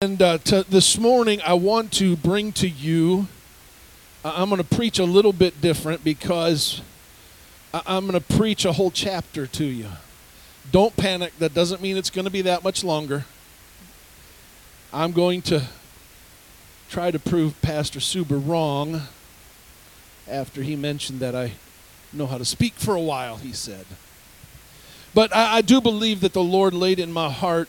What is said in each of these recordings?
And uh, to, this morning, I want to bring to you, I'm going to preach a little bit different because I, I'm going to preach a whole chapter to you. Don't panic, that doesn't mean it's going to be that much longer. I'm going to try to prove Pastor Suber wrong after he mentioned that I know how to speak for a while, he said. But I, I do believe that the Lord laid in my heart.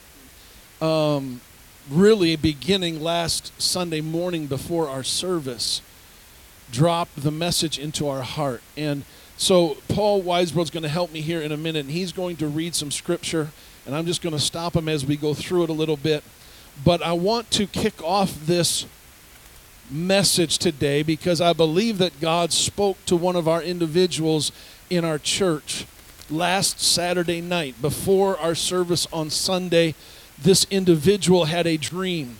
Um, really beginning last Sunday morning before our service, dropped the message into our heart. And so Paul Weisbro's going to help me here in a minute, and he's going to read some scripture, and I'm just going to stop him as we go through it a little bit. But I want to kick off this message today because I believe that God spoke to one of our individuals in our church last Saturday night before our service on Sunday this individual had a dream.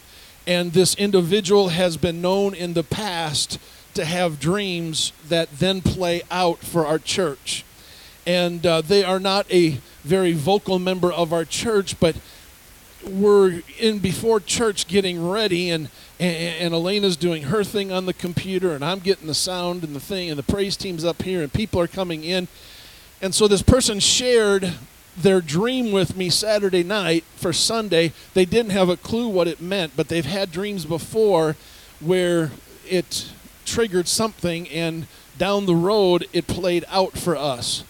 And this individual has been known in the past to have dreams that then play out for our church. And uh, they are not a very vocal member of our church, but we're in before church getting ready, and, and, and Elena's doing her thing on the computer, and I'm getting the sound and the thing, and the praise team's up here, and people are coming in. And so this person shared their dream with me Saturday night for Sunday. They didn't have a clue what it meant, but they've had dreams before where it triggered something, and down the road it played out for us.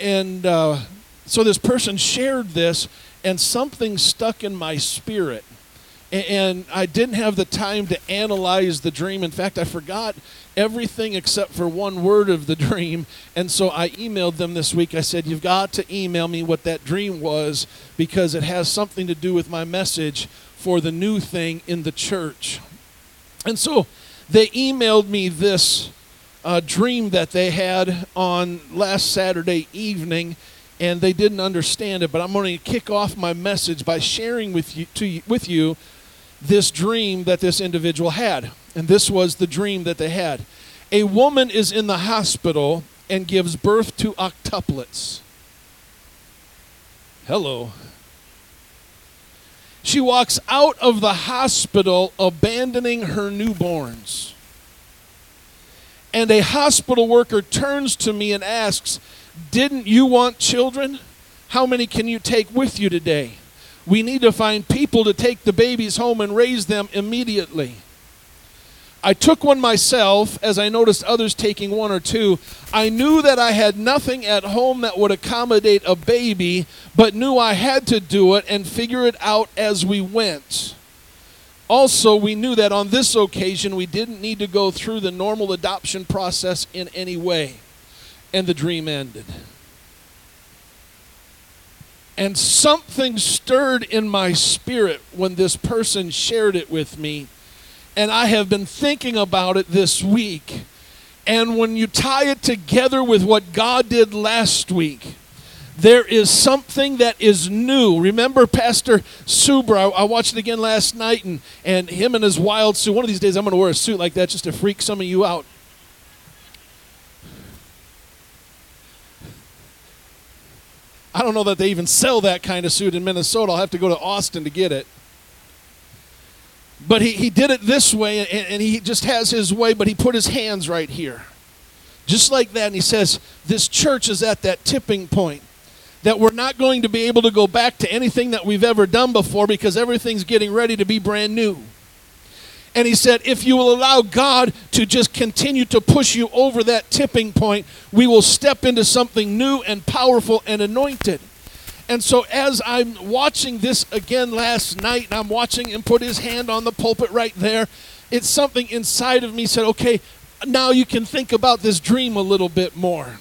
And uh, so this person shared this, and something stuck in my spirit. And I didn't have the time to analyze the dream. In fact, I forgot everything except for one word of the dream. And so I emailed them this week. I said, You've got to email me what that dream was because it has something to do with my message for the new thing in the church. And so they emailed me this uh, dream that they had on last Saturday evening. And they didn't understand it, but I'm going to kick off my message by sharing with you, to, with you this dream that this individual had. And this was the dream that they had. A woman is in the hospital and gives birth to octuplets. Hello. She walks out of the hospital abandoning her newborns. And a hospital worker turns to me and asks, Didn't you want children? How many can you take with you today? We need to find people to take the babies home and raise them immediately. I took one myself as I noticed others taking one or two. I knew that I had nothing at home that would accommodate a baby, but knew I had to do it and figure it out as we went. Also, we knew that on this occasion we didn't need to go through the normal adoption process in any way. And the dream ended. And something stirred in my spirit when this person shared it with me. And I have been thinking about it this week. And when you tie it together with what God did last week, there is something that is new. Remember Pastor Suber? I, I, watched it again last night, and, and him and his wild suit. One of these days, I'm going to wear a suit like that just to freak some of you out. I don't know that they even sell that kind of suit in Minnesota. I'll have to go to Austin to get it. But he, he did it this way, and, and he just has his way, but he put his hands right here. Just like that. And he says, This church is at that tipping point that we're not going to be able to go back to anything that we've ever done before because everything's getting ready to be brand new. And he said, if you will allow God to just continue to push you over that tipping point, we will step into something new and powerful and anointed. And so, as I'm watching this again last night, and I'm watching him put his hand on the pulpit right there, it's something inside of me said, okay, now you can think about this dream a little bit more.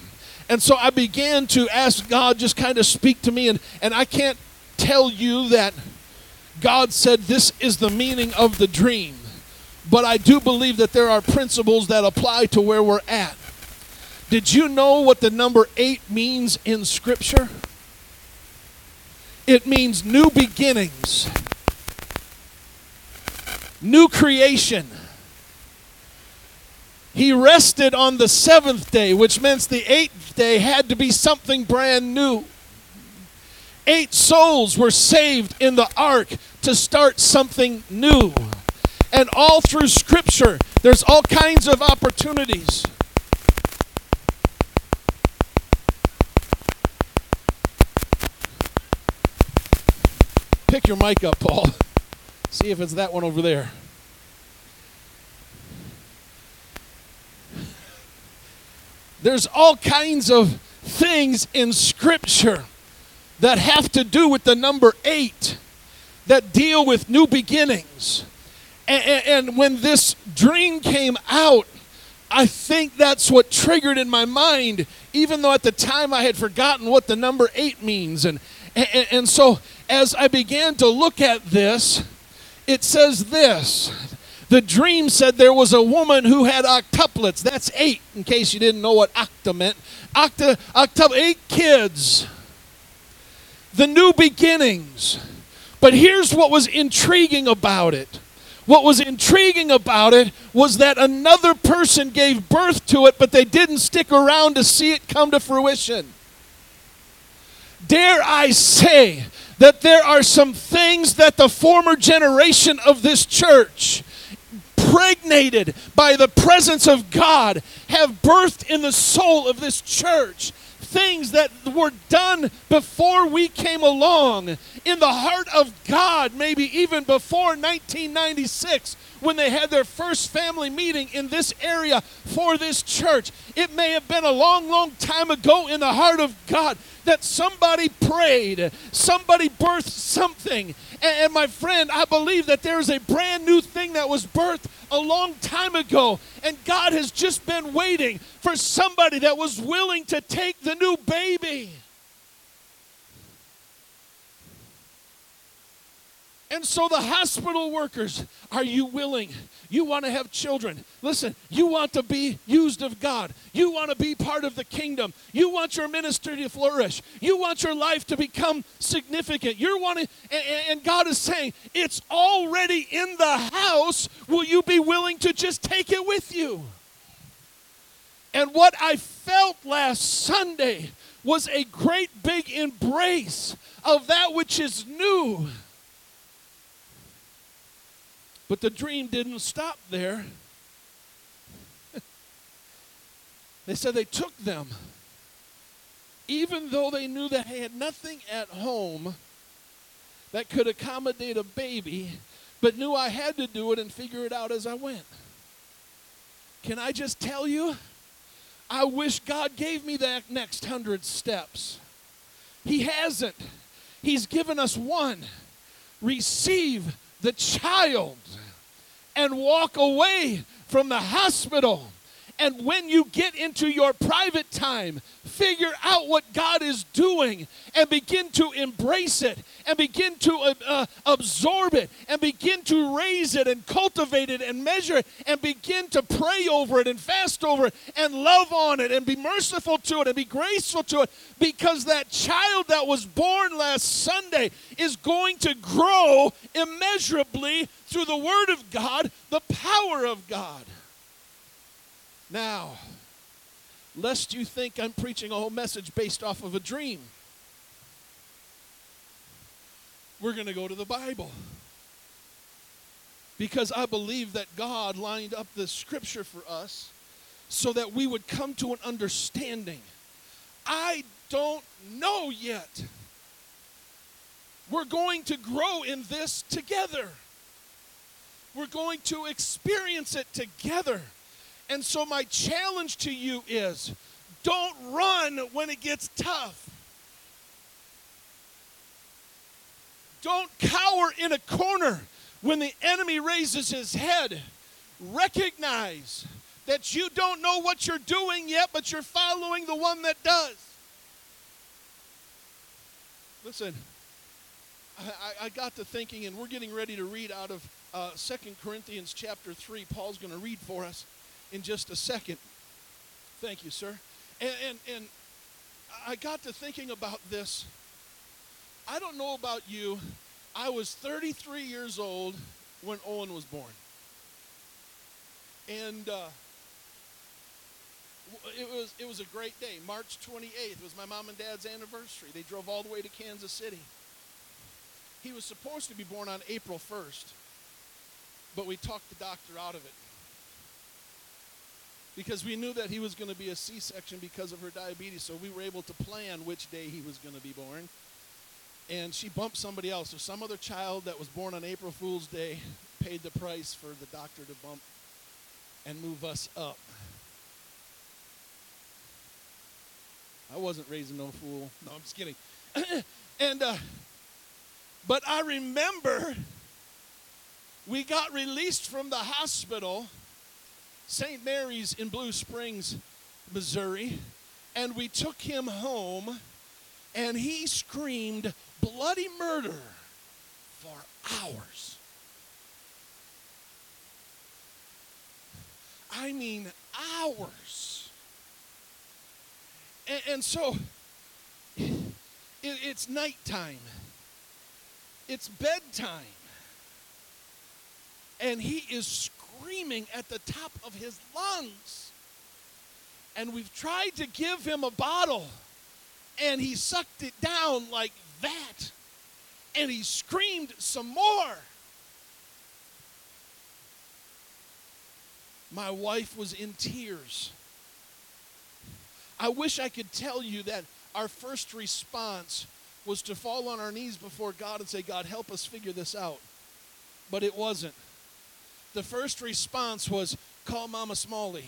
And so I began to ask God just kind of speak to me, and, and I can't tell you that God said this is the meaning of the dream. But I do believe that there are principles that apply to where we're at. Did you know what the number eight means in Scripture? It means new beginnings, new creation. He rested on the seventh day, which means the eighth day had to be something brand new. Eight souls were saved in the ark to start something new. And all through Scripture, there's all kinds of opportunities. Pick your mic up, Paul. See if it's that one over there. There's all kinds of things in Scripture that have to do with the number eight, that deal with new beginnings. And, and, when this dream came out, I think that's what triggered in my mind, even though at the time I had forgotten what the number eight means. And, and, and so as I began to look at this, it says this the dream said there was a woman who had octuplets. That's eight, in case you didn't know what octa meant. Octa, octuple, eight kids. The new beginnings. But here's what was intriguing about it. What was intriguing about it was that another person gave birth to it, but they didn't stick around to see it come to fruition. Dare I say that there are some things that the former generation of this church impregnated by the presence of God, have birthed in the soul of this church things that were done before we came along in the heart of God, maybe even before 1996 when they had their first family meeting in this area for this church. It may have been a long, long time ago in the heart of God that somebody prayed, somebody birthed something. And, and my friend, I believe that there is a brand new thing that was birthed a long time ago. And God has just been waiting for somebody that was willing to take the new baby. And so the hospital workers, are you willing? You want to have children. Listen, you want to be used of God. You want to be part of the kingdom. You want your ministry to flourish. You want your life to become significant. You're wanting, and, God is saying, it's already in the house. Will you be willing to just take it with you? And what I felt last Sunday was a great big embrace of that which is new but the dream didn't stop there. they said they took them, even though they knew that they had nothing at home that could accommodate a baby, but knew I had to do it and figure it out as I went. Can I just tell you? I wish God gave me that next hundred steps. He hasn't. He's given us one. Receive the child and walk away from the hospital. And when you get into your private time, figure out what God is doing and begin to embrace it and begin to uh, uh, absorb it and begin to raise it and cultivate it and measure it and begin to pray over it and fast over it and love on it and be merciful to it and be graceful to it because that child that was born last Sunday is going to grow immeasurably through the Word of God, the power of God. Now, lest you think I'm preaching a whole message based off of a dream, we're going to go to the Bible. Because I believe that God lined up the scripture for us so that we would come to an understanding. I don't know yet. We're going to grow in this together. We're going to experience it together. And so, my challenge to you is don't run when it gets tough. Don't cower in a corner when the enemy raises his head. Recognize that you don't know what you're doing yet, but you're following the one that does. Listen, I, I got to thinking, and we're getting ready to read out of uh, 2 Corinthians chapter 3. Paul's going to read for us in just a second. Thank you, sir. And, and, and I got to thinking about this. I don't know about you. I was 33 years old when Owen was born. And uh, it was, it was a great day. March 28th was my mom and dad's anniversary. They drove all the way to Kansas City. He was supposed to be born on April 1st, but we talked the doctor out of it because we knew that he was going to be a C section because of her diabetes, so we were able to plan which day he was going to be born. And she bumped somebody else. So some other child that was born on April Fool's Day paid the price for the doctor to bump and move us up. I wasn't raising no fool. No, I'm just kidding. and uh, but I remember we got released from the hospital, St. Mary's in Blue Springs, Missouri, and we took him home, and he screamed bloody murder for hours. I mean, hours. And, and so it, it's nighttime, it's bedtime. And he is screaming at the top of his lungs. And we've tried to give him a bottle, and he sucked it down like that. And he screamed some more. My wife was in tears. I wish I could tell you that our first response was to fall on our knees before God and say, God, help us figure this out. But it wasn't. The first response was, call Mama Smalley.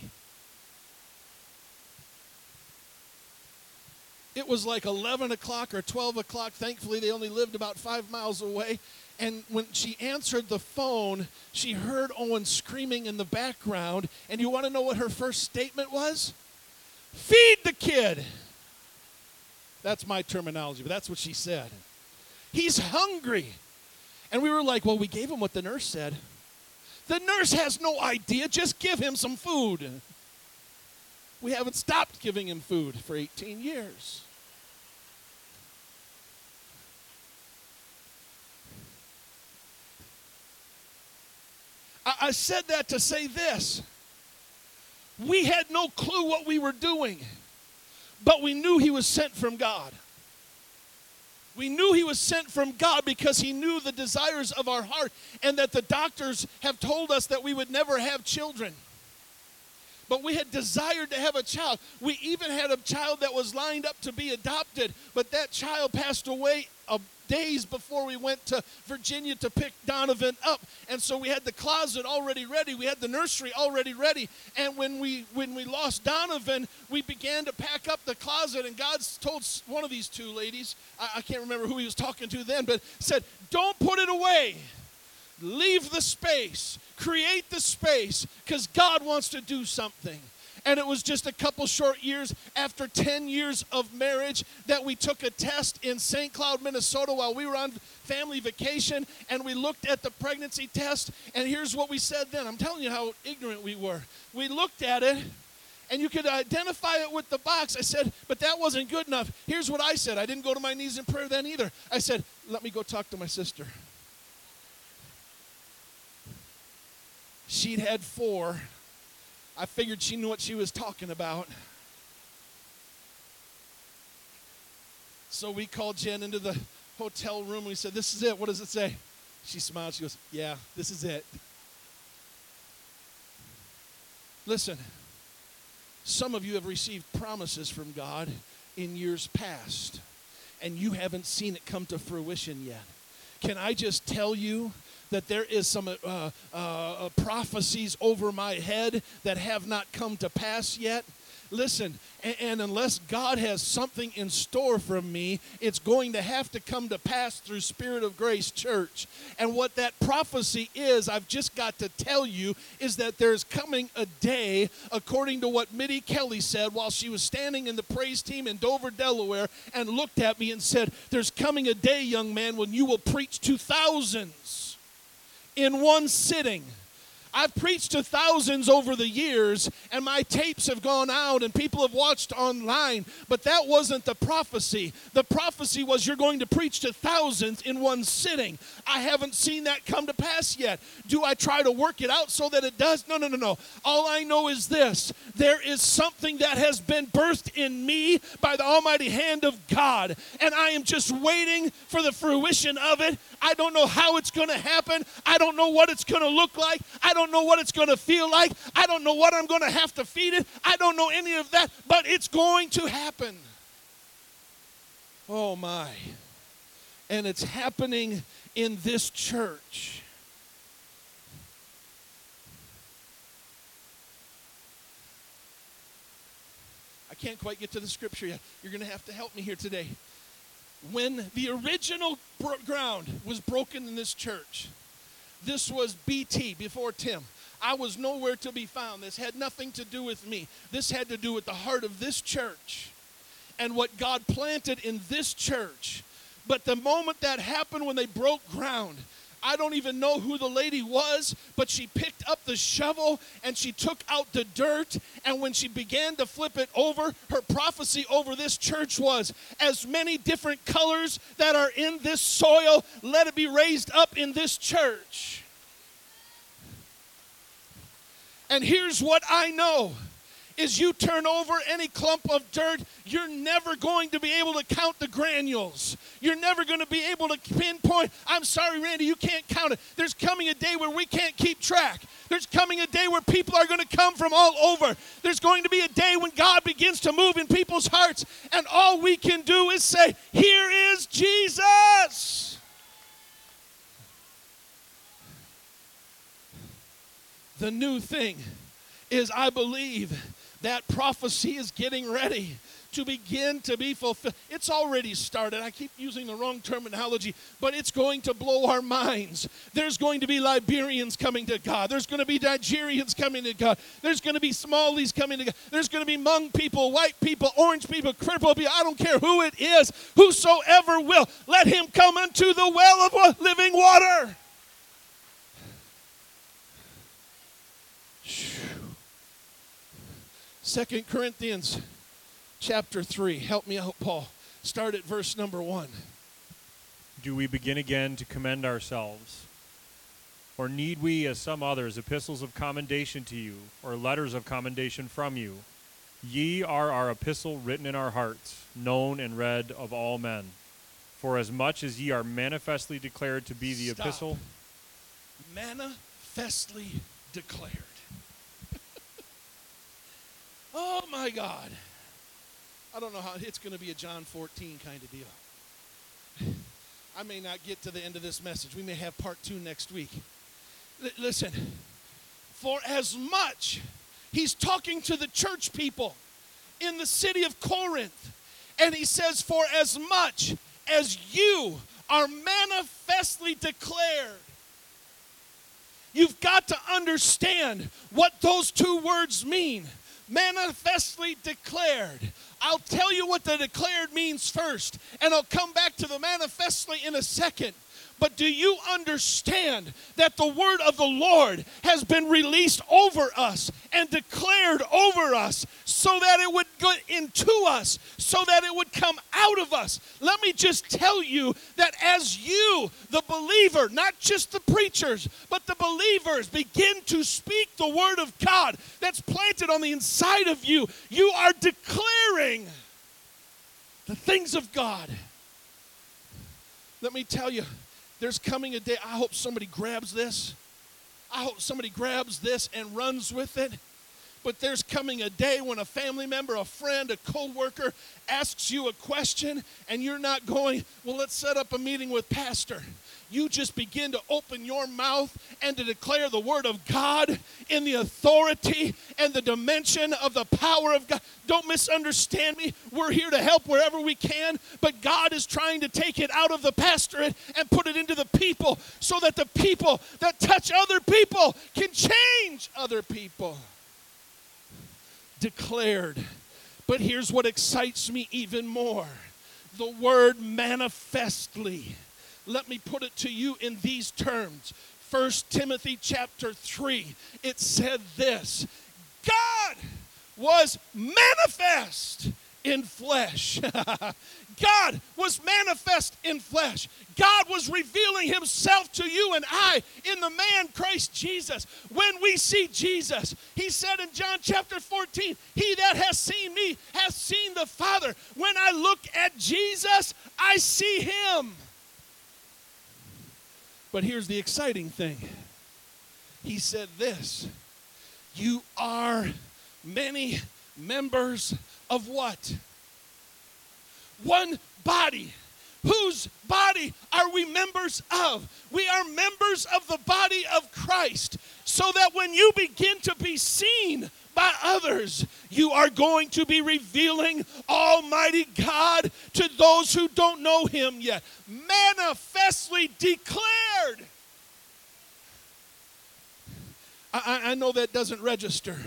It was like 11 o'clock or 12 o'clock. Thankfully, they only lived about five miles away. And when she answered the phone, she heard Owen screaming in the background. And you want to know what her first statement was? Feed the kid. That's my terminology, but that's what she said. He's hungry. And we were like, well, we gave him what the nurse said. The nurse has no idea. Just give him some food. We haven't stopped giving him food for 18 years. I, I said that to say this. We had no clue what we were doing, but we knew he was sent from God. We knew he was sent from God because he knew the desires of our heart and that the doctors have told us that we would never have children. But we had desired to have a child. We even had a child that was lined up to be adopted, but that child passed away days before we went to Virginia to pick Donovan up. And so we had the closet already ready. We had the nursery already ready. And when we when we lost Donovan, we began to pack up the closet. And God told one of these two ladies, I, I can't remember who he was talking to then, but said, Don't put it away. Leave the space. Create the space because God wants to do something. And it was just a couple short years after 10 years of marriage that we took a test in St. Cloud, Minnesota while we were on family vacation and we looked at the pregnancy test. And here's what we said then. I'm telling you how ignorant we were. We looked at it and you could identify it with the box. I said, but that wasn't good enough. Here's what I said. I didn't go to my knees in prayer then either. I said, let me go talk to my sister. She'd had four. I figured she knew what she was talking about. So we called Jen into the hotel room and we said, This is it. What does it say? She smiled. She goes, Yeah, this is it. Listen, some of you have received promises from God in years past, and you haven't seen it come to fruition yet. Can I just tell you that there is some uh, uh, uh, prophecies over my head that have not come to pass yet. Listen, and, and, unless God has something in store for me, it's going to have to come to pass through Spirit of Grace Church. And what that prophecy is, I've just got to tell you, is that there's coming a day, according to what Mitty Kelly said while she was standing in the praise team in Dover, Delaware, and looked at me and said, There's coming a day, young man, when you will preach to thousands in one sitting. I've preached to thousands over the years, and my tapes have gone out, and people have watched online, but that wasn't the prophecy. The prophecy was you're going to preach to thousands in one sitting. I haven't seen that come to pass yet. Do I try to work it out so that it does? No, no, no, no. All I know is this there is something that has been birthed in me by the almighty hand of God, and I am just waiting for the fruition of it. I don't know how it's going to happen. I don't know what it's going to look like. I don't know what it's going to feel like. I don't know what I'm going to have to feed it. I don't know any of that, but it's going to happen. Oh my. And it's happening in this church. I can't quite get to the scripture yet. You're going to have to help me here today. When the original bro- ground was broken in this church, this was BT before Tim. I was nowhere to be found. This had nothing to do with me. This had to do with the heart of this church and what God planted in this church. But the moment that happened when they broke ground, I don't even know who the lady was, but she picked up the shovel and she took out the dirt. And when she began to flip it over, her prophecy over this church was as many different colors that are in this soil, let it be raised up in this church. And here's what I know is you turn over any clump of dirt, you're never going to be able to count the granules. You're never going to be able to pinpoint, I'm sorry, Randy, you can't count it. There's coming a day where we can't keep track. There's coming a day where people are going to come from all over. There's going to be a day when God begins to move in people's hearts, and all we can do is say, Here is Jesus. The new thing is, I believe that prophecy is getting ready to begin to be fulfilled. It's already started. I keep using the wrong terminology, but it's going to blow our minds. There's going to be Liberians coming to God. There's going to be Nigerians coming to God. There's going to be Somalis coming to God. There's going to be Hmong people, white people, orange people, crippled people. I don't care who it is. Whosoever will, let him come unto the well of living water. Second Corinthians chapter 3. Help me out, Paul. Start at verse number 1. Do we begin again to commend ourselves? Or need we, as some others, epistles of commendation to you, or letters of commendation from you? Ye are our epistle written in our hearts, known and read of all men. For as much as ye are manifestly declared to be the Stop. epistle, Manifestly declared. Oh my God. I don't know how it's going to be a John 14 kind of deal. I may not get to the end of this message. We may have part two next week. L- listen, for as much, he's talking to the church people in the city of Corinth, and he says, For as much as you are manifestly declared, you've got to understand what those two words mean. Manifestly declared. I'll tell you what the declared means first, and I'll come back to the manifestly in a second. But do you understand that the word of the Lord has been released over us and declared over us so that it would go into us, so that it would come out of us? Let me just tell you that as you, the believer, not just the preachers, but the believers, begin to speak the word of God that's planted on the inside of you, you are declaring the things of God. Let me tell you, there's coming a day, I hope somebody grabs this. I hope somebody grabs this and runs with it. But there's coming a day when a family member, a friend, a coworker asks you a question and you're not going, well, let's set up a meeting with pastor. You just begin to open your mouth and to declare the word of God in the authority and the dimension of the power of God. Don't misunderstand me. We're here to help wherever we can, but God is trying to take it out of the pastorate and put it into the people so that the people that touch other people can change other people declared. But here's what excites me even more the word manifestly. Let me put it to you in these terms 1 Timothy chapter 3, it said this God was manifest in flesh. God was manifest in flesh. God was revealing himself to you and I in the man Christ Jesus. When we see Jesus, he said in John chapter 14, He that has seen me has seen the Father. When I look at Jesus, I see him. But here's the exciting thing He said this You are many members of what? One body. Whose body are we members of? We are members of the body of Christ. So that when you begin to be seen by others, you are going to be revealing Almighty God to those who don't know Him yet. Manifestly declared. I, I know that doesn't register.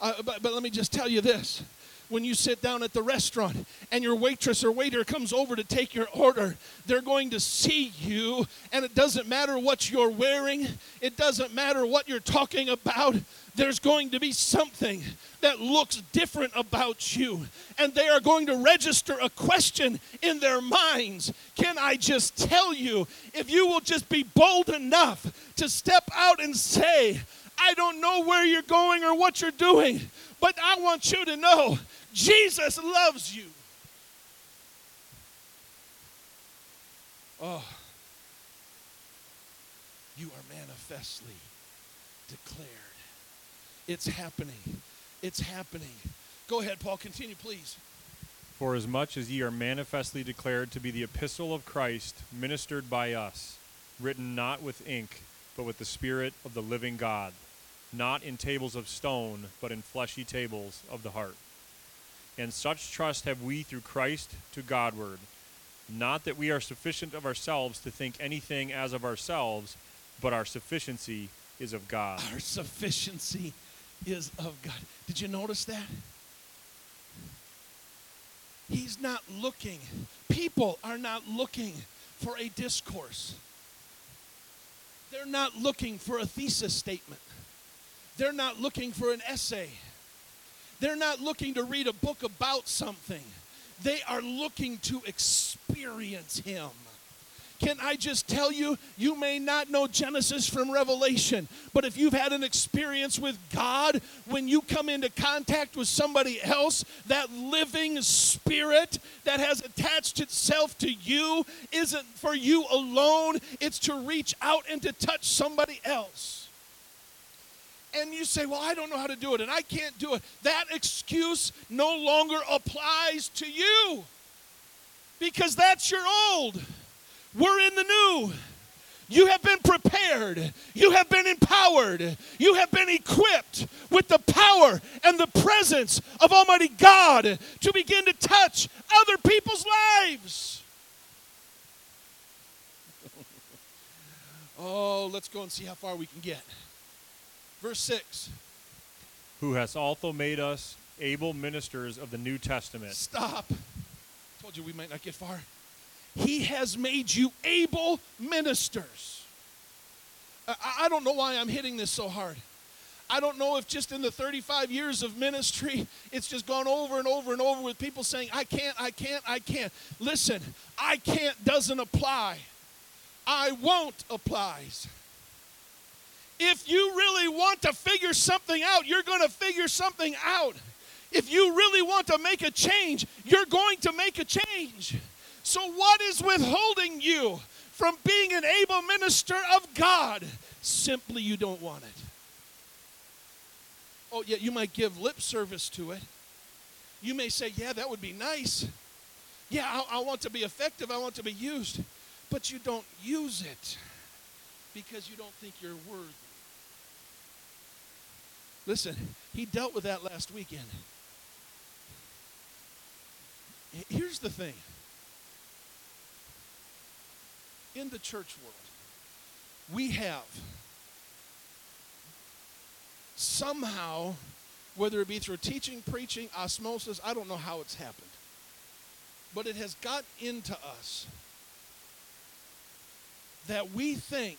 Uh, but, but let me just tell you this when you sit down at the restaurant and your waitress or waiter comes over to take your order, they're going to see you, and it doesn't matter what you're wearing, it doesn't matter what you're talking about. There's going to be something that looks different about you, and they are going to register a question in their minds. Can I just tell you, if you will just be bold enough to step out and say, I don't know where you're going or what you're doing, but I want you to know Jesus loves you. Oh, you are manifestly declared. It's happening. It's happening. Go ahead, Paul. Continue, please. For as much as ye are manifestly declared to be the epistle of Christ, ministered by us, written not with ink, but with the Spirit of the living God not in tables of stone, but in fleshy tables of the heart. And such trust have we through Christ to Godward. Not that we are sufficient of ourselves to think anything as of ourselves, but our sufficiency is of God. Our sufficiency is of God. Did you notice that? He's not looking, people are not looking for a discourse. They're not looking for a thesis statement. They're not looking for an essay. They're not looking to read a book about something. They are looking to experience Him. Can I just tell you, you may not know Genesis from Revelation, but if you've had an experience with God, when you come into contact with somebody else, that living spirit that has attached itself to you isn't for you alone, it's to reach out and to touch somebody else and you say, Well, I don't know how to do it and I can't do it, that excuse no longer applies to you because that's your old. We're in the new. You have been prepared. You have been empowered. You have been equipped with the power and the presence of Almighty God to begin to touch other people's lives. oh, let's go and see how far we can get. Verse 6. Who has also made us able ministers of the New Testament. Stop. I Told you we might not get far. He has made you able ministers. I, I don't know why I'm hitting this so hard. I don't know if just in the 35 years of ministry, it's just gone over and over and over with people saying, I can't, I can't, I can't. Listen, I can't doesn't apply. I won't applies. If you really want to figure something out, you're going to figure something out. If you really want to make a change, you're going to make a change. So, what is withholding you from being an able minister of God? Simply, you don't want it. Oh, yeah, you might give lip service to it. You may say, yeah, that would be nice. Yeah, I, I want to be effective, I want to be used. But you don't use it because you don't think you're worthy. Listen, he dealt with that last weekend. Here's the thing in the church world, we have somehow, whether it be through teaching, preaching, osmosis, I don't know how it's happened, but it has got into us that we think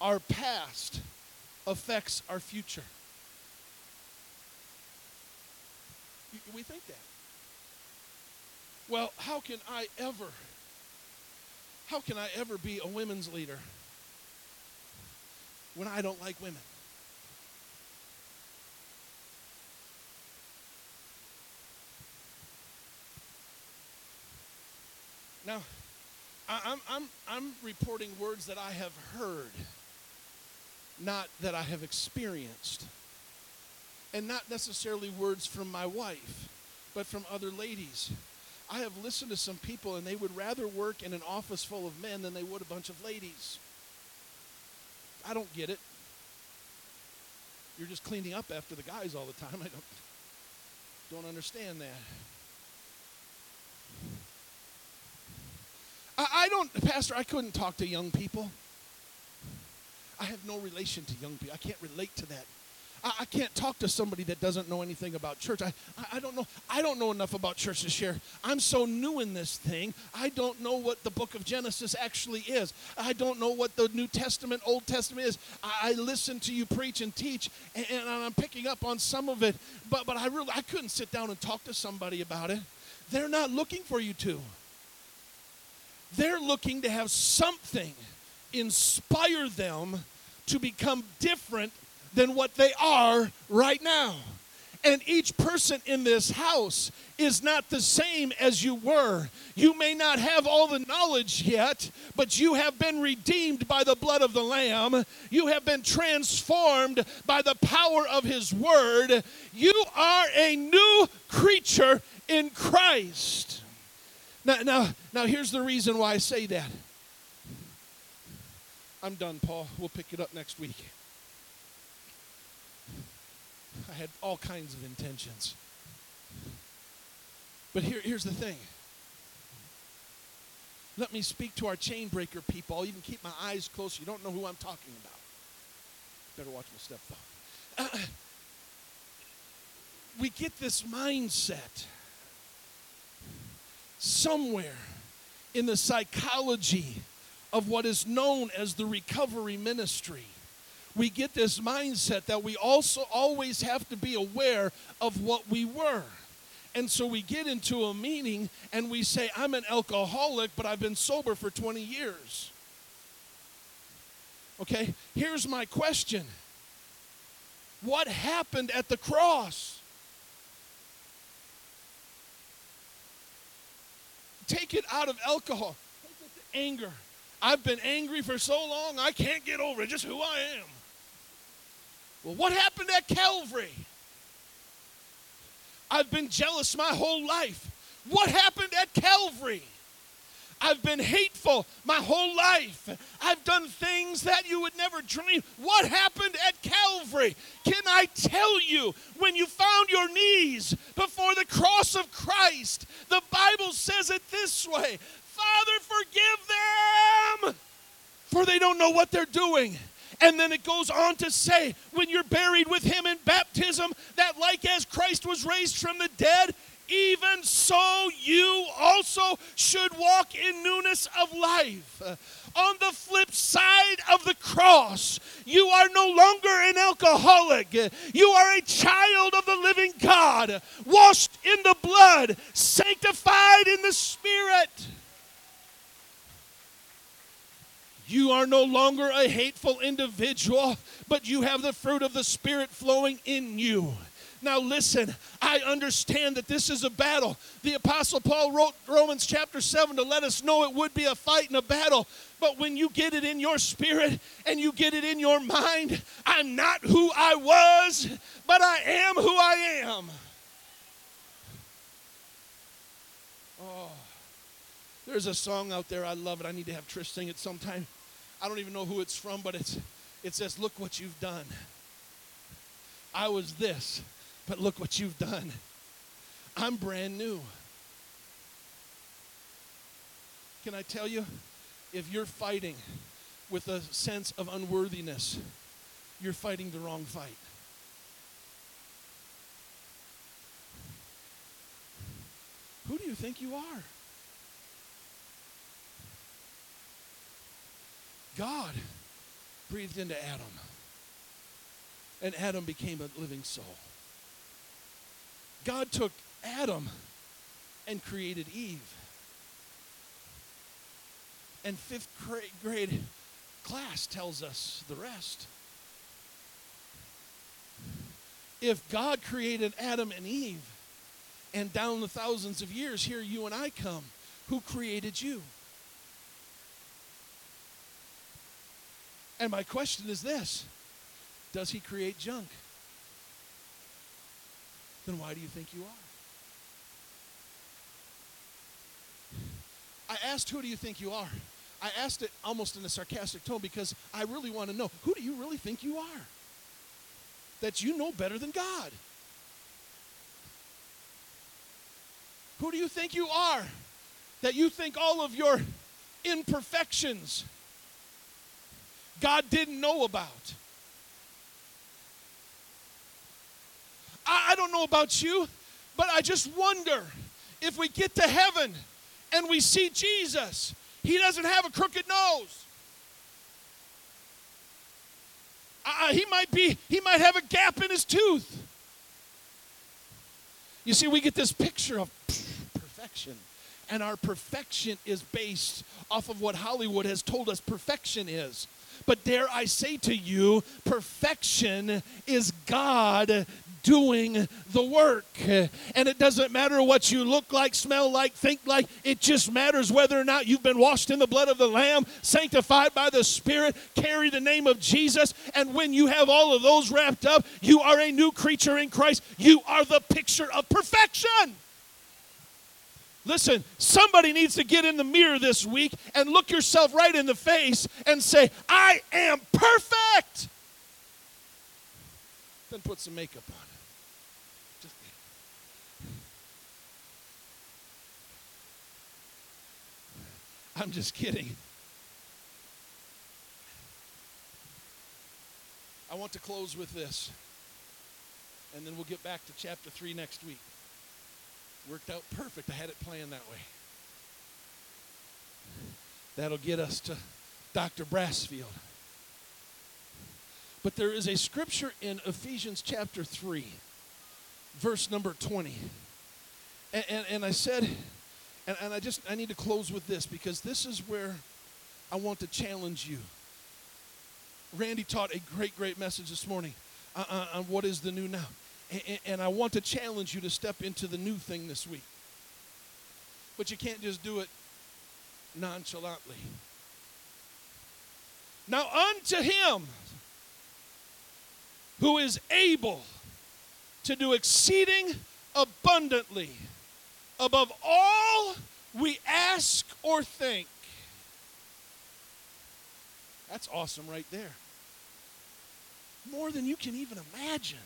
our past affects our future. We think that. Well, how can I ever, how can I ever be a women's leader when I don't like women? Now, I'm, I'm, I'm reporting words that I have heard, not that I have experienced. And not necessarily words from my wife, but from other ladies. I have listened to some people, and they would rather work in an office full of men than they would a bunch of ladies. I don't get it. You're just cleaning up after the guys all the time. I don't, don't understand that. I, I don't, Pastor, I couldn't talk to young people. I have no relation to young people. I can't relate to that. I, I can't talk to somebody that doesn't know anything about church. I, I, I don't know. I don't know enough about church to share. I'm so new in this thing. I don't know what the book of Genesis actually is. I don't know what the New Testament, Old Testament is. I, I listen to you preach and teach, and, and I'm picking up on some of it. But but I really I couldn't sit down and talk to somebody about it. They're not looking for you to. They're looking to have something inspire them to become different than what they are right now. And each person in this house is not the same as you were. You may not have all the knowledge yet, but you have been redeemed by the blood of the Lamb. You have been transformed by the power of His Word. You are a new creature in Christ. Now, now, now here's the reason why I say that. I'm done, Paul. We'll pick it up next week. I had all kinds of intentions. But here, here's the thing. Let me speak to our chain breaker people. I'll even keep my eyes closed. You don't know who I'm talking about. Better watch my step phone. we get this mindset somewhere in the psychology of what is known as the recovery ministry. We get this mindset that we also always have to be aware of what we were. And so we get into a meeting and we say, I'm an alcoholic, but I've been sober for 20 years. Okay, here's my question What happened at the cross? Take it out of alcohol, take it to anger. I've been angry for so long, I can't get over it, just who I am. Well, what happened at Calvary? I've been jealous my whole life. What happened at Calvary? I've been hateful my whole life. I've done things that you would never dream. What happened at Calvary? Can I tell you, when you found your knees before the cross of Christ, the Bible says it this way Father, forgive them, for they don't know what they're doing. And then it goes on to say, when you're buried with him in baptism, that like as Christ was raised from the dead, even so you also should walk in newness of life. On the flip side of the cross, you are no longer an alcoholic. You are a child of the living God, washed in the blood, sanctified in the Spirit. You are no longer a hateful individual, but you have the fruit of the Spirit flowing in you. Now, listen, I understand that this is a battle. The Apostle Paul wrote Romans chapter 7 to let us know it would be a fight and a battle. But when you get it in your spirit and you get it in your mind, I'm not who I was, but I am who I am. Oh, there's a song out there. I love it. I need to have Trish sing it sometime. I don't even know who it's from, but it's, it says, Look what you've done. I was this, but look what you've done. I'm brand new. Can I tell you, if you're fighting with a sense of unworthiness, you're fighting the wrong fight. Who do you think you are? God breathed into Adam, and Adam became a living soul. God took Adam and created Eve. And fifth grade class tells us the rest. If God created Adam and Eve, and down the thousands of years, here you and I come, who created you? And my question is this Does he create junk? Then why do you think you are? I asked, Who do you think you are? I asked it almost in a sarcastic tone because I really want to know who do you really think you are? That you know better than God. Who do you think you are? That you think all of your imperfections God didn't know about. I, I don't know about you, but I just wonder if we get to heaven and we see Jesus, he doesn't have a crooked nose. Uh, he might be he might have a gap in his tooth you see we get this picture of perfection and our perfection is based off of what hollywood has told us perfection is but dare I say to you, perfection is God doing the work. And it doesn't matter what you look like, smell like, think like. It just matters whether or not you've been washed in the blood of the Lamb, sanctified by the Spirit, carry the name of Jesus. And when you have all of those wrapped up, you are a new creature in Christ. You are the picture of perfection. Listen, somebody needs to get in the mirror this week and look yourself right in the face and say, I am perfect. Then put some makeup on. Just, I'm just kidding. I want to close with this, and then we'll get back to chapter 3 next week. Worked out perfect. I had it planned that way. That'll get us to Dr. Brassfield. But there is a scripture in Ephesians chapter 3, verse number 20. And, and, and I said, and, and I just, I need to close with this because this is where I want to challenge you. Randy taught a great, great message this morning on, on what is the new now. And, I want to challenge you to step into the new thing this week. But you can't just do it nonchalantly. Now, unto him who is able to do exceeding abundantly above all we ask or think. That's awesome right there. More than you can even imagine.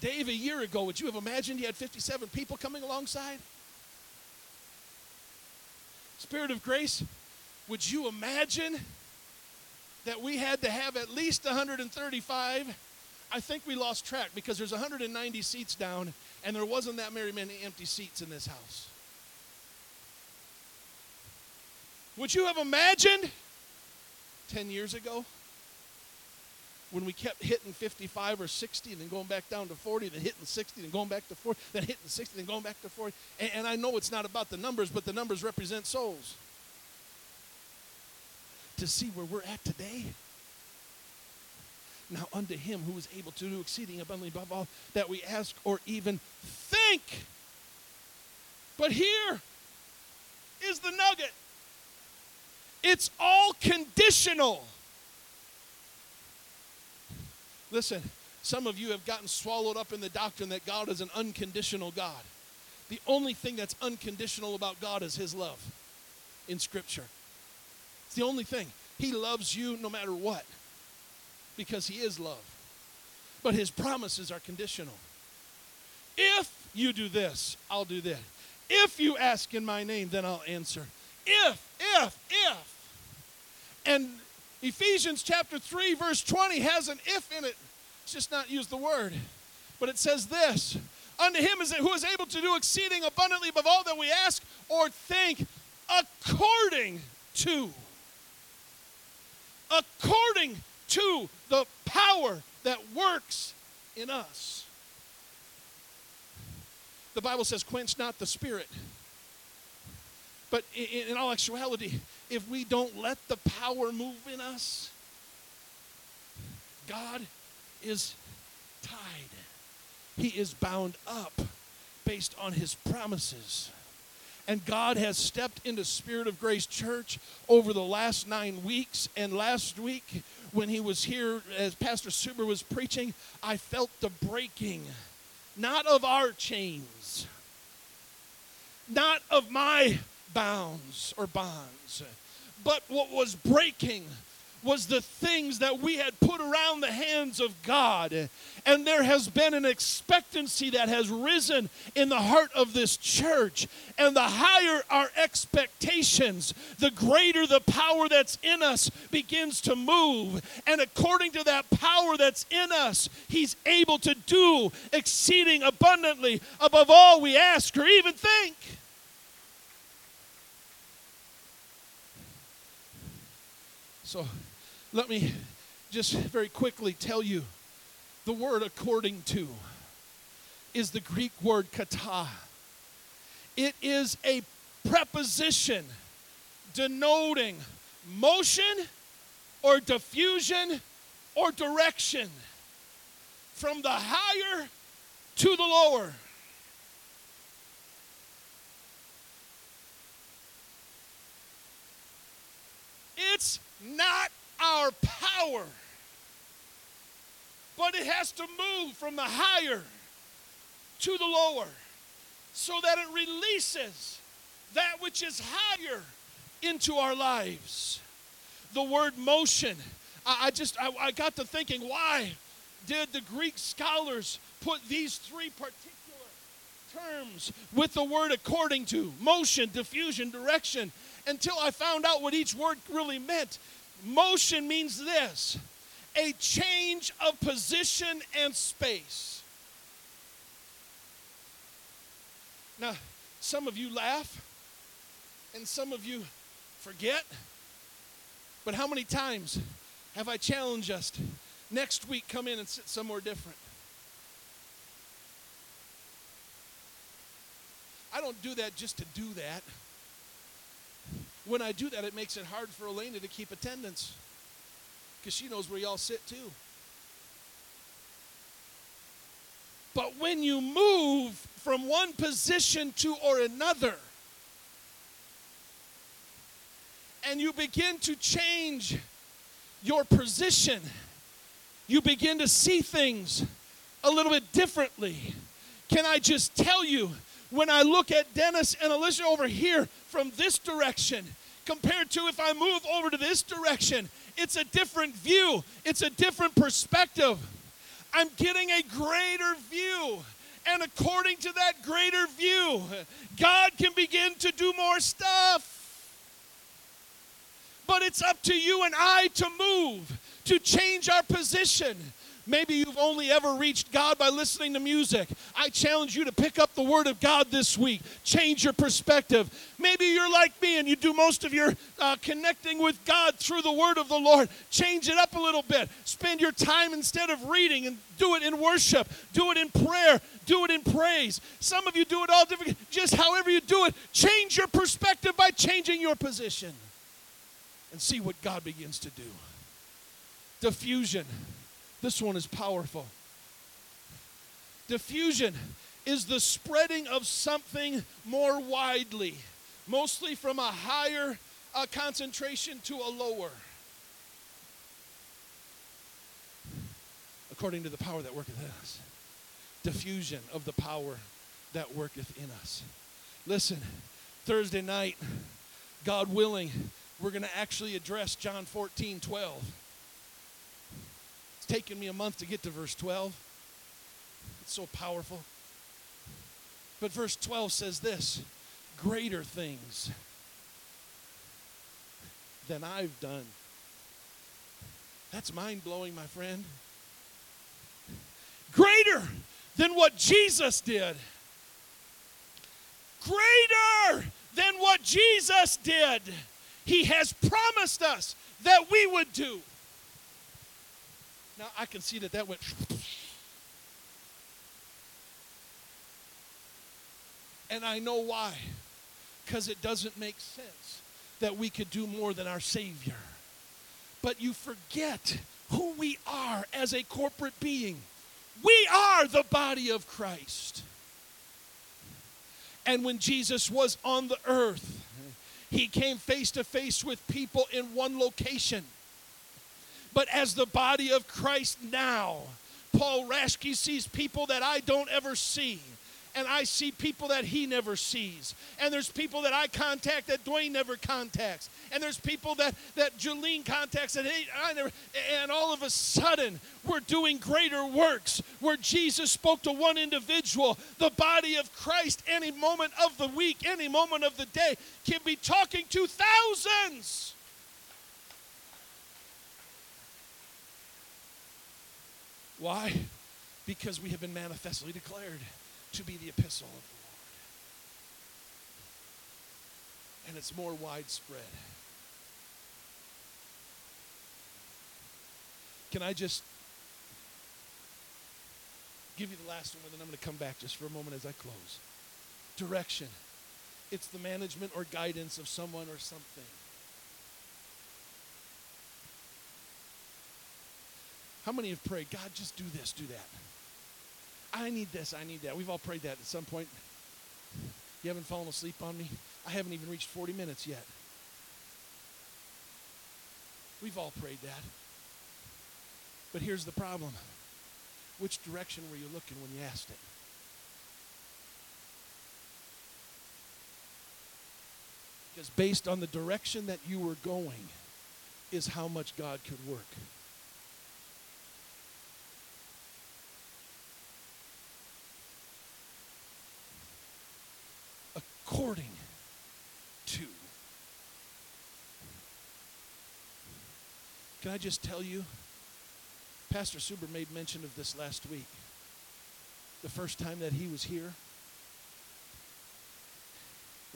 Dave, a year ago, would you have imagined he had 57 people coming alongside? Spirit of grace, would you imagine that we had to have at least 135? I think we lost track because there's 190 seats down, and there wasn't that very many empty seats in this house. Would you have imagined 10 years ago? When we kept hitting 55 or 60 and then going back down to 40, then hitting 60, then going back to 40, then hitting 60, then going back to 40. And, and I know it's not about the numbers, but the numbers represent souls. To see where we're at today. Now, unto him who is able to do exceeding abundantly above all that we ask or even think. But here is the nugget it's all conditional. Listen, some of you have gotten swallowed up in the doctrine that God is an unconditional God. The only thing that's unconditional about God is His love in Scripture. It's the only thing. He loves you no matter what because He is love. But His promises are conditional. If you do this, I'll do that. If you ask in my name, then I'll answer. If, if, if. And Ephesians chapter 3, verse 20 has an if in it. It's just not used the word. But it says this Unto him is it who is able to do exceeding abundantly above all that we ask or think, according to. According to the power that works in us. The Bible says, quench not the spirit. But in, in all actuality, if we don't let the power move in us, God is tied. He is bound up based on his promises. And God has stepped into Spirit of Grace Church over the last nine weeks. And last week, when he was here, as Pastor Suber was preaching, I felt the breaking, not of our chains, not of my bounds or bonds, but what was breaking was the things that we had put around the hands of God. And there has been an expectancy that has risen in the heart of this church. And the higher our expectations, the greater the power that's in us begins to move. And according to that power that's in us, He's able to do exceeding abundantly above all we ask or even think. So, let me just very quickly tell you the word according to is the Greek word kata. It is a preposition denoting motion or diffusion or direction from the higher to the lower. It's not our power. But it has to move from the higher to the lower so that it releases that which is higher into our lives. The word motion, I, I just, I, I got to thinking, why did the Greek scholars put these three particular terms with the word according to motion, diffusion, direction until I found out what each word really meant. Motion means this a change of position and space. Now, some of you laugh and some of you forget, but how many times have I challenged us next week come in and sit somewhere different? I don't do that just to do that. When I do that, it makes it hard for Elena to keep attendance because she knows where y'all sit too. But when you move from one position to or another, and you begin to change your position, you begin to see things a little bit differently. Can I just tell you, when I look at Dennis and Alicia over here from this direction, compared to if I move over to this direction. It's a different view, it's a different perspective. I'm getting a greater view. And according to that greater view, God can begin to do more stuff. But it's up to you and I to move, to change our position, Maybe you've only ever reached God by listening to music. I challenge you to pick up the Word of God this week. Change your perspective. Maybe you're like me and you do most of your uh, connecting with God through the Word of the Lord. Change it up a little bit. Spend your time instead of reading and do it in worship, do it in prayer, do it in praise. Some of you do it all different. Just however you do it, change your perspective by changing your position and see what God begins to do. Diffusion. This one is powerful. Diffusion is the spreading of something more widely, mostly from a higher uh, concentration to a lower. According to the power that worketh in us. Diffusion of the power that worketh in us. Listen, Thursday night, God willing, we're going to actually address John 14 12 taken me a month to get to verse 12. It's so powerful. But verse 12 says this greater things than I've done. That's mind blowing, my friend. Greater than what Jesus did. Greater than what Jesus did. He has promised us that we would do. Now, I can see that that went. And I know why. Because it doesn't make sense that we could do more than our Savior. But you forget who we are as a corporate being. We are the body of Christ. And when Jesus was on the earth, he came face to face with people in one location. But as the body of Christ now, Paul Raschke sees people that I don't ever see and I see people that he never sees. And there's people that I contact that Dwayne never contacts. And there's people that, that Julene contacts that he, I never. And all of a sudden, we're doing greater works where Jesus spoke to one individual. The body of Christ, any moment of the week, any moment of the day, can be talking to thousands. Why? Because we have been manifestly declared to be the epistle of the Lord. And it's more widespread. Can I just give you the last one, and then I'm going to come back just for a moment as I close? Direction. It's the management or guidance of someone or something. How many have prayed, God, just do this, do that? I need this, I need that. We've all prayed that at some point. You haven't fallen asleep on me? I haven't even reached 40 minutes yet. We've all prayed that. But here's the problem which direction were you looking when you asked it? Because based on the direction that you were going, is how much God could work. According to. Can I just tell you? Pastor Suber made mention of this last week. The first time that he was here,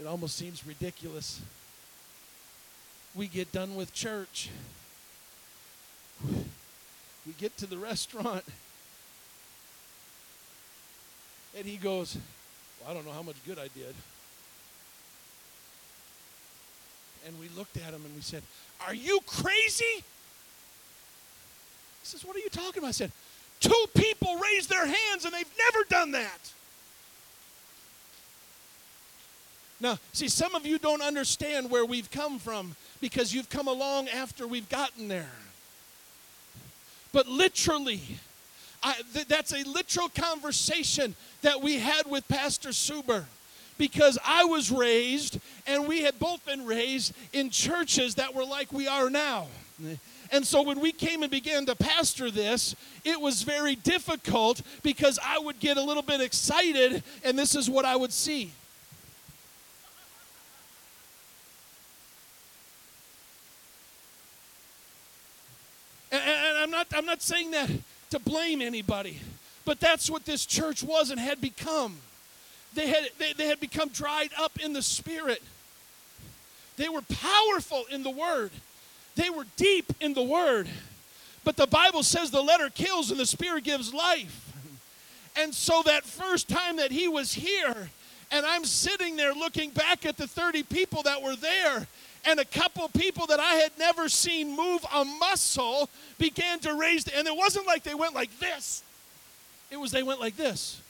it almost seems ridiculous. We get done with church, we get to the restaurant, and he goes, well, I don't know how much good I did. And we looked at him and we said, Are you crazy? He says, What are you talking about? I said, Two people raised their hands and they've never done that. Now, see, some of you don't understand where we've come from because you've come along after we've gotten there. But literally, I, th- that's a literal conversation that we had with Pastor Suber because I was raised and we had both been raised in churches that were like we are now. And so when we came and began to pastor this, it was very difficult because I would get a little bit excited and this is what I would see. And, I'm not I'm not saying that to blame anybody, but that's what this church was and had become. They had, they, they had become dried up in the spirit. They were powerful in the word, they were deep in the word. But the Bible says the letter kills and the spirit gives life. And so that first time that he was here, and I'm sitting there looking back at the 30 people that were there, and a couple people that I had never seen move a muscle began to raise, and it wasn't like they went like this. It was they went like this.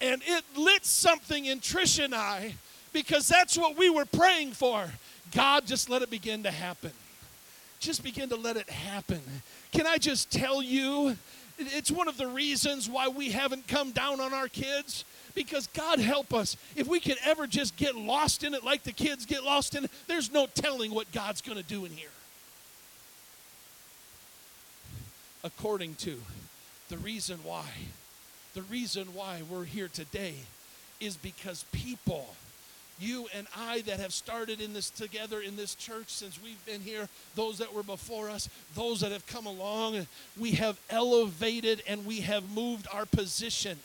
And it lit something in Trish and I because that's what we were praying for. God, just let it begin to happen. Just begin to let it happen. Can I just tell you, it's one of the reasons why we haven't come down on our kids. Because God help us, if we could ever just get lost in it like the kids get lost in it, there's no telling what God's going to do in here. According to the reason why the reason why we're here today is because people, you and I that have started in this together in this church since we've been here, those that were before us, those that have come along, we have elevated and we have moved our position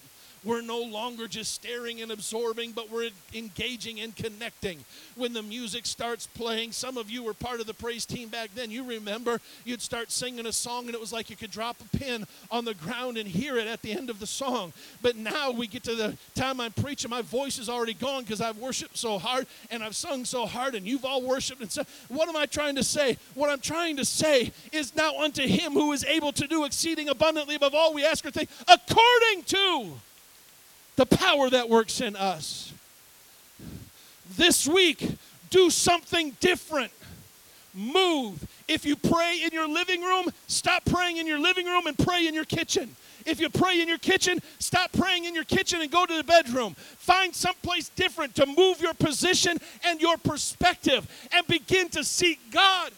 We're no longer just staring and absorbing, but we're engaging and connecting. When the music starts playing, some of you were part of the praise team back then. You remember you'd start singing a song, and it was like you could drop a pin on the ground and hear it at the end of the song. But now we get to the time I'm preaching, my voice is already gone because I've worshiped so hard and I've sung so hard, and you've all worshiped and said, What am I trying to say? What I'm trying to say is now unto him who is able to do exceeding abundantly above all we ask or think, according to the power that works in us. This week, do something different. Move. If you pray in your living room, stop praying in your living room and pray in your kitchen. If you pray in your kitchen, stop praying in your kitchen and go to the bedroom. Find someplace different to move your position and your perspective and begin to seek God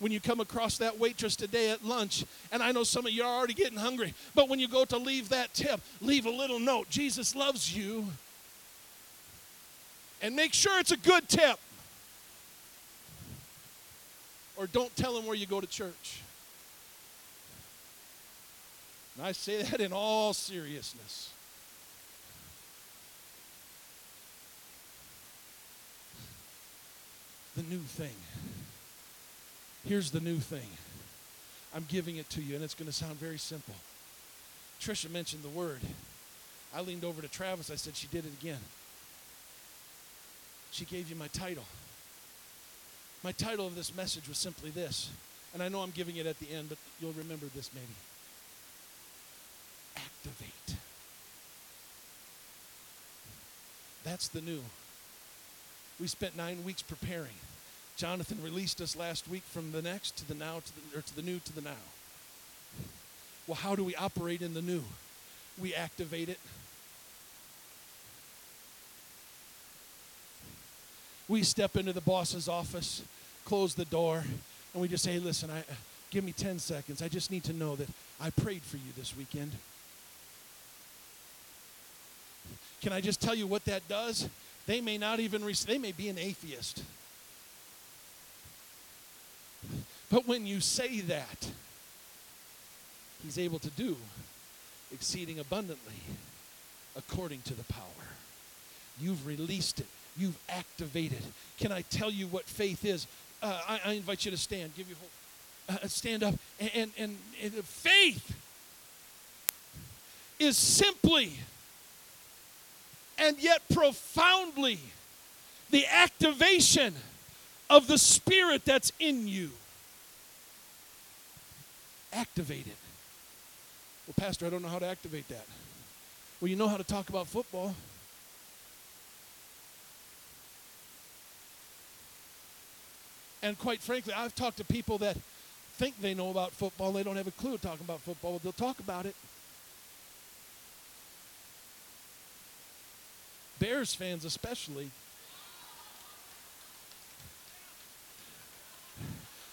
when you come across that waitress today at lunch, and I know some of you are already getting hungry, but when you go to leave that tip, leave a little note. Jesus loves you. And make sure it's a good tip. Or don't tell him where you go to church. And I say that in all seriousness. The new thing. Here's the new thing. I'm giving it to you, and it's going to sound very simple. Trisha mentioned the word. I leaned over to Travis. I said, She did it again. She gave you my title. My title of this message was simply this. And I know I'm giving it at the end, but you'll remember this maybe. Activate. That's the new. We spent nine weeks preparing. Jonathan released us last week from the next to the now to the, or to the new to the now. Well, how do we operate in the new? We activate it. We step into the boss's office, close the door, and we just say, hey, listen, I, give me 10 seconds. I just need to know that I prayed for you this weekend. Can I just tell you what that does? They may not even, re- they may be an atheist. But when you say that, He's able to do exceeding abundantly according to the power. You've released it, you've activated. Can I tell you what faith is? Uh, I, I, invite you to stand. Give you hope. Uh, stand up. And, and, and, and faith is simply and yet profoundly the activation of the Spirit that's in you. Activate it. Well, Pastor, I don't know how to activate that. Well, you know how to talk about football. And quite frankly, I've talked to people that think they know about football they don't have a clue talking about football. They'll talk about it. Bears fans, especially,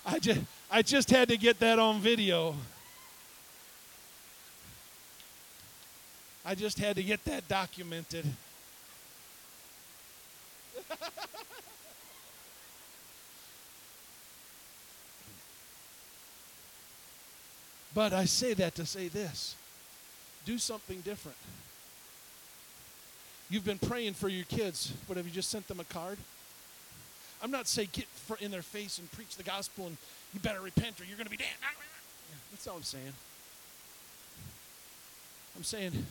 I just, I just had to get that on video. I just had to get that documented. but I say that to say this do something different. You've been praying for your kids, but have you just sent them a card? I'm not saying get in their face and preach the gospel and you better repent or you're going to be damned. That's all I'm saying. I'm saying,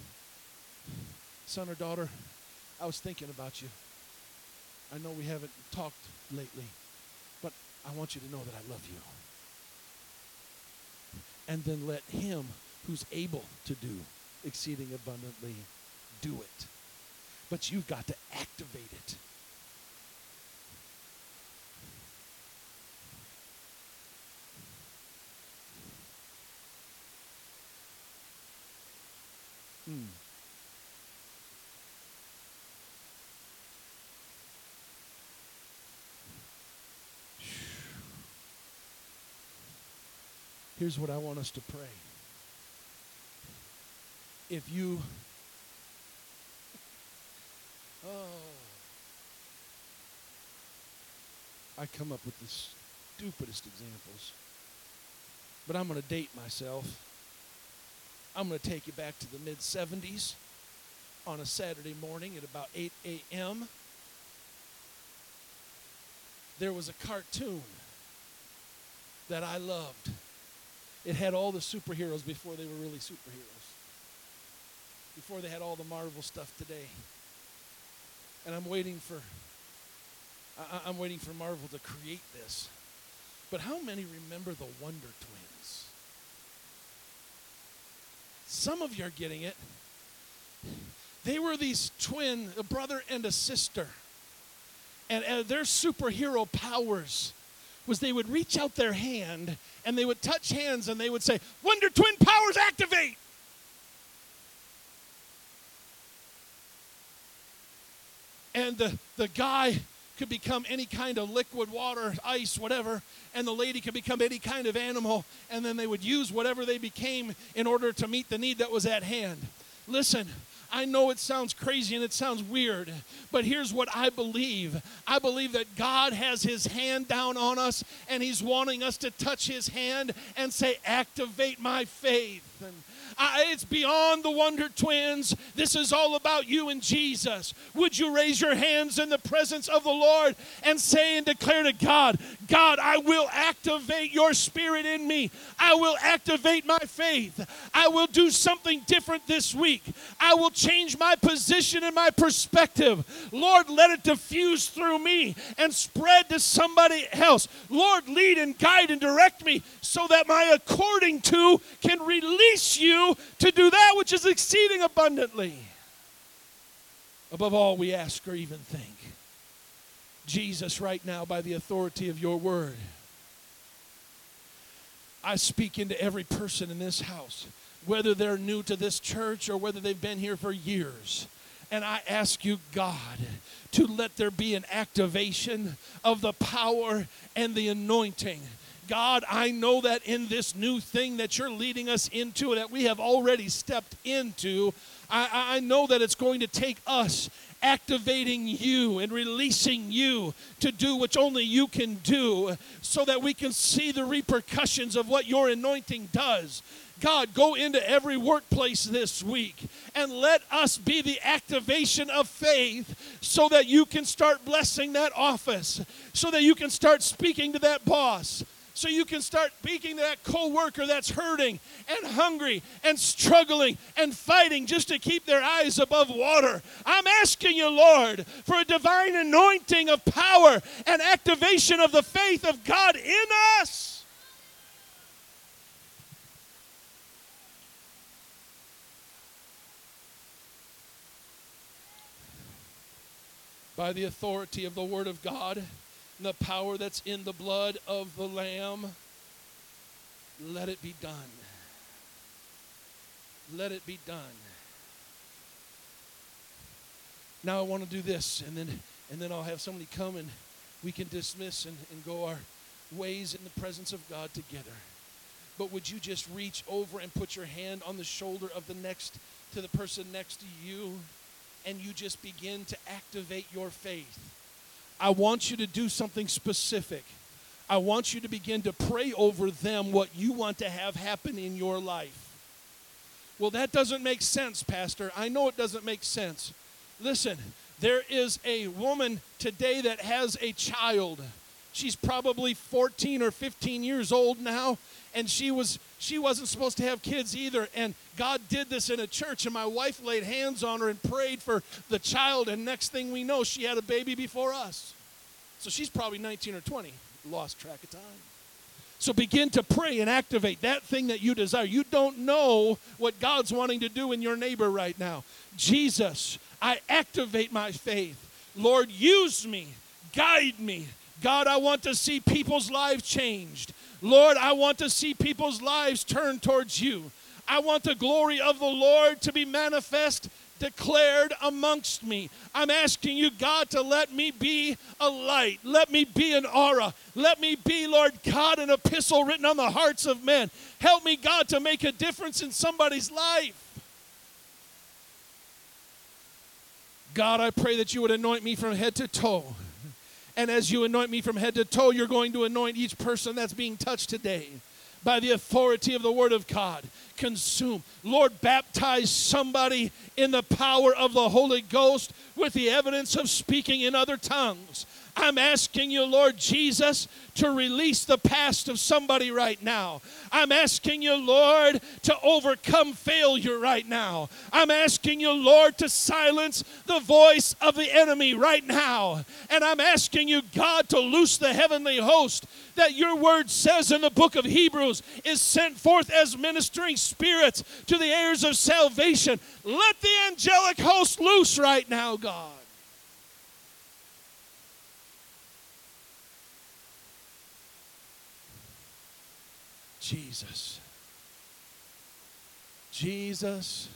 son or daughter, I was thinking about you. I know we haven't talked lately, but I want you to know that I love you. And then let him who's able to do exceeding abundantly do it. But you've got to activate it. Here's what I want us to pray. If you, oh, I come up with the stupidest examples, but I'm going to date myself. I'm going to take you back to the mid 70s on a Saturday morning at about 8 a.m. There was a cartoon that I loved. It had all the superheroes before they were really superheroes, before they had all the Marvel stuff today. And I'm waiting for I, am waiting for Marvel to create this. But how many remember the Wonder Twins? Some of you are getting it. They were these twin, a brother and a sister. And uh, their superhero powers was they would reach out their hand and they would touch hands and they would say, Wonder Twin powers activate. And the, the guy could become any kind of liquid, water, ice, whatever, and the lady could become any kind of animal, and then they would use whatever they became in order to meet the need that was at hand. Listen, I know it sounds crazy and it sounds weird, but here's what I believe. I believe that God has his hand down on us and he's wanting us to touch his hand and say, Activate my faith. I, it's beyond the Wonder Twins. This is all about you and Jesus. Would you raise your hands in the presence of the Lord and say and declare to God, God, I will activate your spirit in me. I will activate my faith. I will do something different this week. I will change my position and my perspective. Lord, let it diffuse through me and spread to somebody else. Lord, lead and guide and direct me so that my according to can release you to do that which is exceeding abundantly above all we ask or even think. Jesus, right now, by the authority of your word, I speak into every person in this house, whether they're new to this church or whether they've been here for years. And I ask you, God, to let there be an activation of the power and the anointing God, I know that in this new thing that you're leading us into, that we have already stepped into, I, I know that it's going to take us activating you and releasing you to do what only you can do so that we can see the repercussions of what your anointing does. God, go into every workplace this week and let us be the activation of faith so that you can start blessing that office, so that you can start speaking to that boss, so you can start speaking to that coworker that's hurting and hungry and struggling and fighting just to keep their eyes above water. I'm asking you, Lord, for a divine anointing of power and activation of the faith of God in us. By the authority of the Word of God the power that's in the blood of the Lamb. Let it be done. Let it be done. Now I want to do this, and then and then I'll have somebody come and we can dismiss and, and go our ways in the presence of God together. But would you just reach over and put your hand on the shoulder of the next to the person next to you and you just begin to activate your faith? I want you to do something specific. I want you to begin to pray over them what you want to have happen in your life. Well, that doesn't make sense, Pastor. I know it doesn't make sense. Listen, there is a woman today that has a child. She's probably 14 or 15 years old now, and she was she wasn't supposed to have kids either and god did this in a church and my wife laid hands on her and prayed for the child and next thing we know she had a baby before us. So she's probably 19 or 20 lost track of time. So begin to pray and activate that thing that you desire. You don't know what god's wanting to do in your neighbor right now. Jesus i activate my faith. Lord use me. Guide me god i want to see people's lives changed Lord, I want to see people's lives turn towards you. I want the glory of the Lord to be manifest, declared amongst me. I'm asking you, God, to let me be a light. Let me be an aura. Let me be, Lord God, an epistle written on the hearts of men. Help me, God, to make a difference in somebody's life. God, I pray that you would anoint me from head to toe. And as you anoint me from head to toe, you're going to anoint each person that's being touched today by the authority of the Word of God. Consume. Lord, baptize somebody in the power of the Holy Ghost with the evidence of speaking in other tongues. I'm asking you, Lord Jesus, to release the past of somebody right now. I'm asking you, Lord, to overcome failure right now. I'm asking you, Lord, to silence the voice of the enemy right now. And I'm asking you, God, to loose the heavenly host that your word says in the book of Hebrews is sent forth as ministering spirits to the heirs of salvation. Let the angelic host loose right now, God. Jesus. Jesus.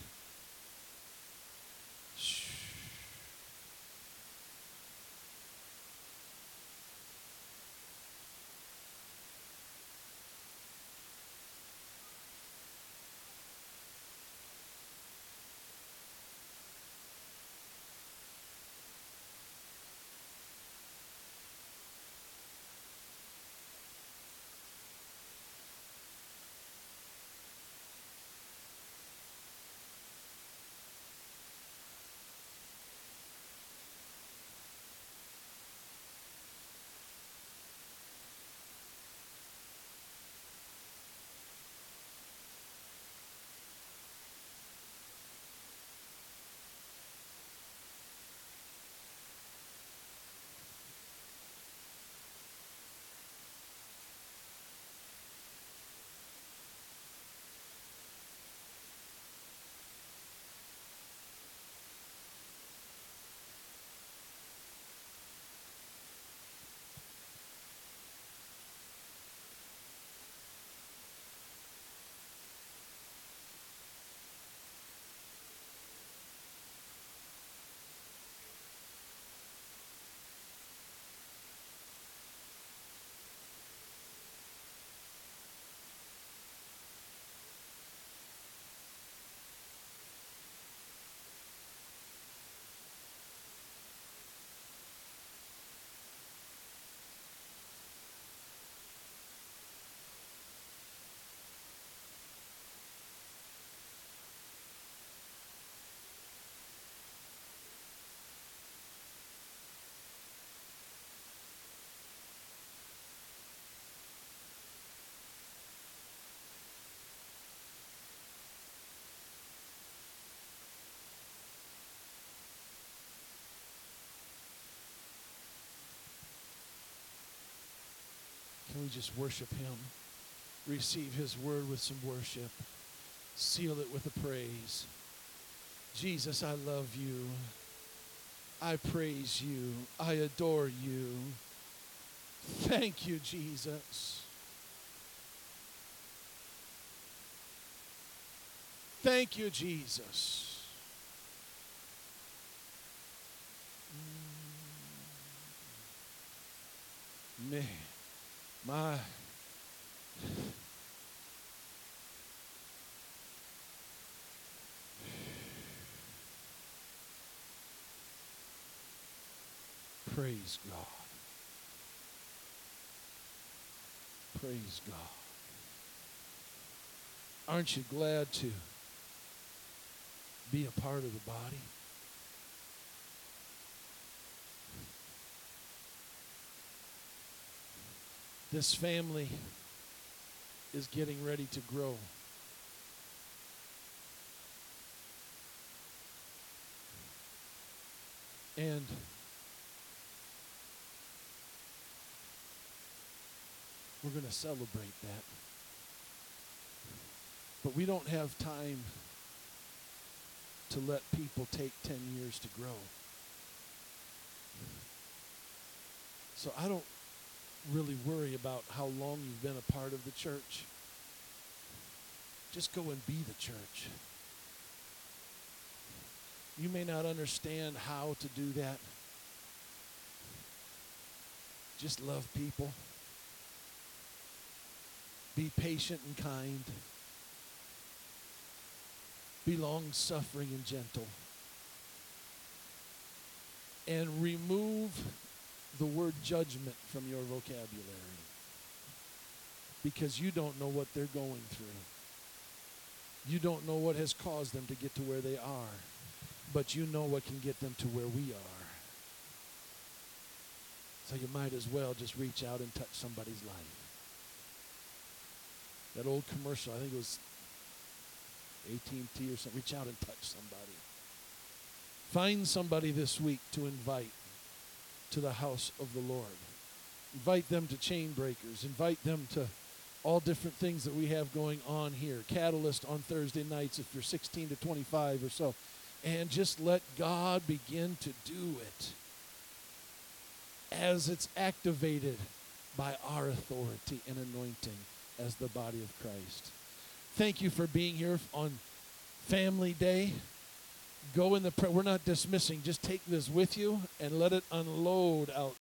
Just worship Him? Receive His word with some worship. Seal it with a praise. Jesus, I love you. I praise you. I adore you. Thank you, Jesus. Thank you, Jesus. Mm. Man. My. Praise God. Praise God. Aren't you glad to be a part of the body? This family is getting ready to grow. And we're going to celebrate that. But we don't have time to let people take 10 years to grow. So I don't really worry about how long you've been a part of the church. Just go and be the church. You may not understand how to do that. Just love people. Be patient and kind. Be long suffering and gentle. And remove the word judgment from your vocabulary. because you don't know what they're going through. You don't know what has caused them to get to where they are, but you know what can get them to where we are. So you might as well just reach out and touch somebody's life. That old commercial, I think it was AT&T or something. Reach out and touch somebody. Find somebody this week to invite to the house of the Lord. Invite them to chain breakers. Invite them to all different things that we have going on here. Catalyst on Thursday nights if you're 16 to 25 or so. And just let God begin to do it as it's activated by our authority and anointing as the body of Christ. Thank you for being here on Family Day. Go in the prayer. We're not dismissing. Just take this with you and let it unload out